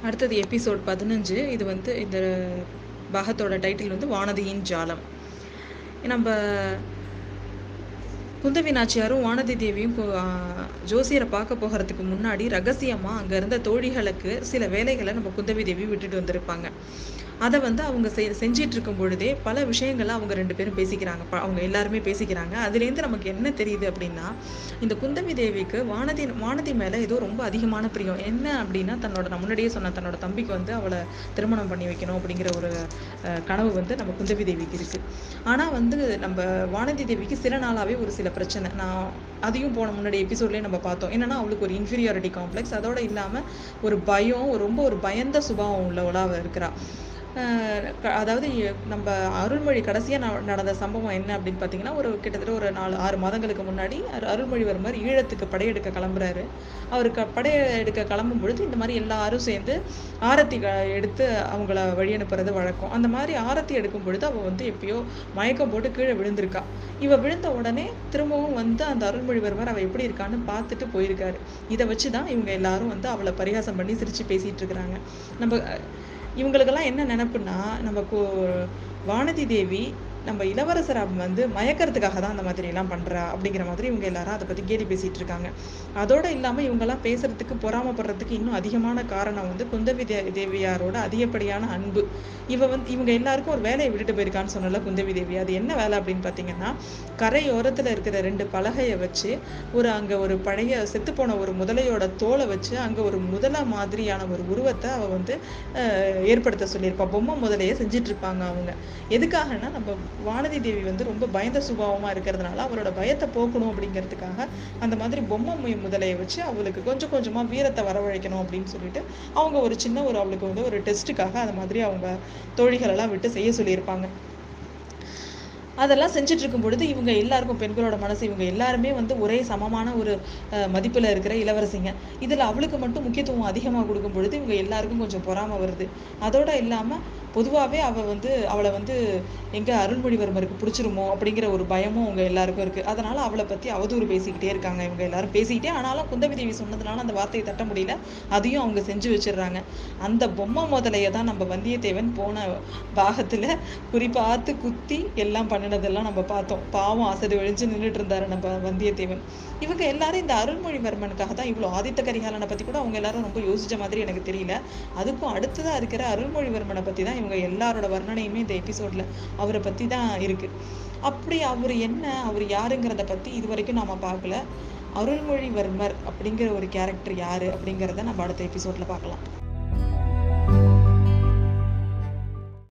அடுத்தது எபிசோட் பதினஞ்சு. இது வந்து இந்த பாகத்தோட டைட்டில் வந்து வானதியின் ஜாலம். நம்ம குந்தவி நாச்சியாரும் வானதி தேவியும் ஜோசியரை பார்க்க போகிறதுக்கு முன்னாடி ரகசியமாக அங்கே இருந்த தோழிகளுக்கு சில வேலைகளை நம்ம குந்தவி தேவி விட்டுட்டு வந்திருப்பாங்க. அதை வந்து அவங்க செ செஞ்சிட்டு இருக்கும் பொழுதே பல விஷயங்களை அவங்க ரெண்டு பேரும் பேசிக்கிறாங்க. ப- அவங்க எல்லாருமே பேசிக்கிறாங்க. அதுலேருந்து நமக்கு என்ன தெரியுது அப்படின்னா இந்த குந்தவி தேவிக்கு வானதி வானதி மேலே ஏதோ ரொம்ப அதிகமான பிரியம். என்ன அப்படின்னா தன்னோட நான் முன்னாடியே சொன்ன தன்னோட தம்பிக்கு வந்து அவளை திருமணம் பண்ணி வைக்கணும் அப்படிங்கிற ஒரு கனவு வந்து நம்ம குந்தவி தேவிக்கு இருக்கு. ஆனால் வந்து நம்ம வானதி தேவிக்கு சில நாளாகவே ஒரு சில பிரச்சனை. நான் அதையும் போன முன்னாடி எபிசோட்லேயே நம்ம பார்த்தோம். என்னன்னா அவளுக்கு ஒரு இன்ஃபீரியாரிட்டி காம்ப்ளெக்ஸ் அதோட இல்லாமல் ஒரு பயம் ரொம்ப ஒரு பயந்த சுபாவம் உள்ளவளாக அவ இருக்கிறா. அதாவது நம்ம அருள்மொழி கடைசியாக நடந்த சம்பவம் என்ன அப்படின்னு பார்த்தீங்கன்னா ஒரு கிட்டத்தட்ட ஒரு நாலு ஆறு மாதங்களுக்கு முன்னாடி அருள்மொழிவர்மர் ஈழத்துக்கு படையெடுக்க கிளம்புறாரு. அவர் படையெடுக்க கிளம்பும் பொழுது இந்த மாதிரி எல்லாரும் சேர்ந்து ஆரத்தி எடுத்து அவங்கள வழி அனுப்புறது வழக்கம். அந்த மாதிரி ஆரத்தி எடுக்கும் பொழுது அவள் வந்து எப்பயோ மயக்கம் போட்டு கீழே விழுந்திருக்கா. இவ விழுந்த உடனே திரும்பவும் வந்து அந்த அருள்மொழிவர்மர் அவள் எப்படி இருக்கான்னு பார்த்துட்டு போயிருக்காரு. இதை வச்சு தான் இவங்க எல்லாரும் வந்து அவளை பரிகாசம் பண்ணி சிரிச்சு பேசிட்டு இருக்கிறாங்க. நம்ம இவங்களுக்கெல்லாம் என்ன நினப்புன்னா நம்ம கோ வானதி தேவி நம்ம இளவரசர் வந்து மயக்கிறதுக்காக தான் அந்த மாதிரி எல்லாம் அப்படிங்கிற மாதிரி இவங்க எல்லாரும் அதை பற்றி கேலி பேசிகிட்டு இருக்காங்க. அதோடு இல்லாமல் இவங்கெல்லாம் பேசுகிறதுக்கு பேசுறதுக்கு பொறாமப்படுறதுக்கு இன்னும் அதிகமான காரணம் வந்து குந்தவி தே- தேவியாரோட அதிகப்படியான அன்பு. இவ வந்து இவங்க எல்லாருக்கும் ஒரு வேலையை விட்டுட்டு போயிருக்கான்னு சொன்னல குந்தவி தேவி. அது என்ன வேலை அப்படின்னு பார்த்தீங்கன்னா கரையோரத்தில் இருக்கிற ரெண்டு பலகையை வச்சு ஒரு அங்கே ஒரு பழைய செத்துப்போன ஒரு முதலையோட தோலை வச்சு அங்கே ஒரு முதலை மாதிரியான ஒரு உருவத்தை அவள் வந்து ஏற்படுத்த சொல்லியிருப்பாள் பொம்மை முதலையே செஞ்சிட்ருப்பாங்க அவங்க. எதுக்காகனா நம்ம வானதி தேவி வந்து ரொம்ப பயந்த சுபாவமா இருக்கிறதுனால அவரோட பயத்தை போக்கணும் அப்படிங்கிறதுக்காக அந்த மாதிரி பொம்மை முதலையை வச்சு அவளுக்கு கொஞ்சம் கொஞ்சமா வீரத்தை வரவழைக்கணும் அப்படின்னு சொல்லிட்டு அவங்க ஒரு சின்ன ஒரு அவளுக்கு வந்து ஒரு டெஸ்ட்டுக்காக அந்த மாதிரி அவங்க தோழிகள் எல்லாம் விட்டு செய்ய சொல்லியிருப்பாங்க. அதெல்லாம் செஞ்சுட்டு இருக்கும் பொழுது இவங்க எல்லாருக்கும் பெண்களோட மனசு இவங்க எல்லாருமே வந்து ஒரே சமமான ஒரு அஹ், மதிப்புல இருக்கிற இளவரசிங்க. இதுல அவளுக்கு மட்டும் முக்கியத்துவம் அதிகமா கொடுக்கும் பொழுது இவங்க எல்லாருக்கும் கொஞ்சம் பொறாமல் வருது. அதோட இல்லாம பொதுவாகவே அவள் வந்து அவளை வந்து எங்கே அருள்மொழிவர்மருக்கு பிடிச்சிருமோ அப்படிங்கிற ஒரு பயமும் அவங்க எல்லாருக்கும் இருக்குது அதனால் அவளை பற்றி அவதூறு பேசிக்கிட்டே இருக்காங்க இவங்க எல்லாரும். பேசிக்கிட்டே ஆனாலும் குந்தவி தேவி சொன்னதுனால அந்த வார்த்தையை தட்ட முடியல. அதையும் அவங்க செஞ்சு வச்சிடுறாங்க. அந்த பொம்மை முதலையை தான் நம்ம வந்தியத்தேவன் போன பாகத்தில் குறிப்பாத்து குத்தி எல்லாம் பண்ணினதெல்லாம் நம்ம பார்த்தோம். பாவம் அசதி ஒழிஞ்சு நின்றுட்டு இருந்தாரு நம்ம வந்தியத்தேவன். இவங்க எல்லாரும் இந்த அருள்மொழிவர்மனுக்காக தான் இவ்வளோ ஆதித்த கரிகாலனை பற்றி கூட அவங்க எல்லாரும் ரொம்ப யோசிச்ச மாதிரி எனக்கு தெரியல. அதுக்கும் அடுத்ததாக இருக்கிற அருள்மொழிவர்மனை பற்றி தான் இவங்க எல்லாரோட வர்ணனையுமே இந்த எபிசோட்ல அவரை பற்றி தான் இருக்கு. அப்படி அவர் என்ன அவர் யாருங்கிறத பத்தி இது வரைக்கும் நாம பார்க்கல. அருள்மொழிவர்மர் அப்படிங்கிற ஒரு கேரக்டர் யாரு அப்படிங்கிறத நம்ம அடுத்த எபிசோட்ல பார்க்கலாம்.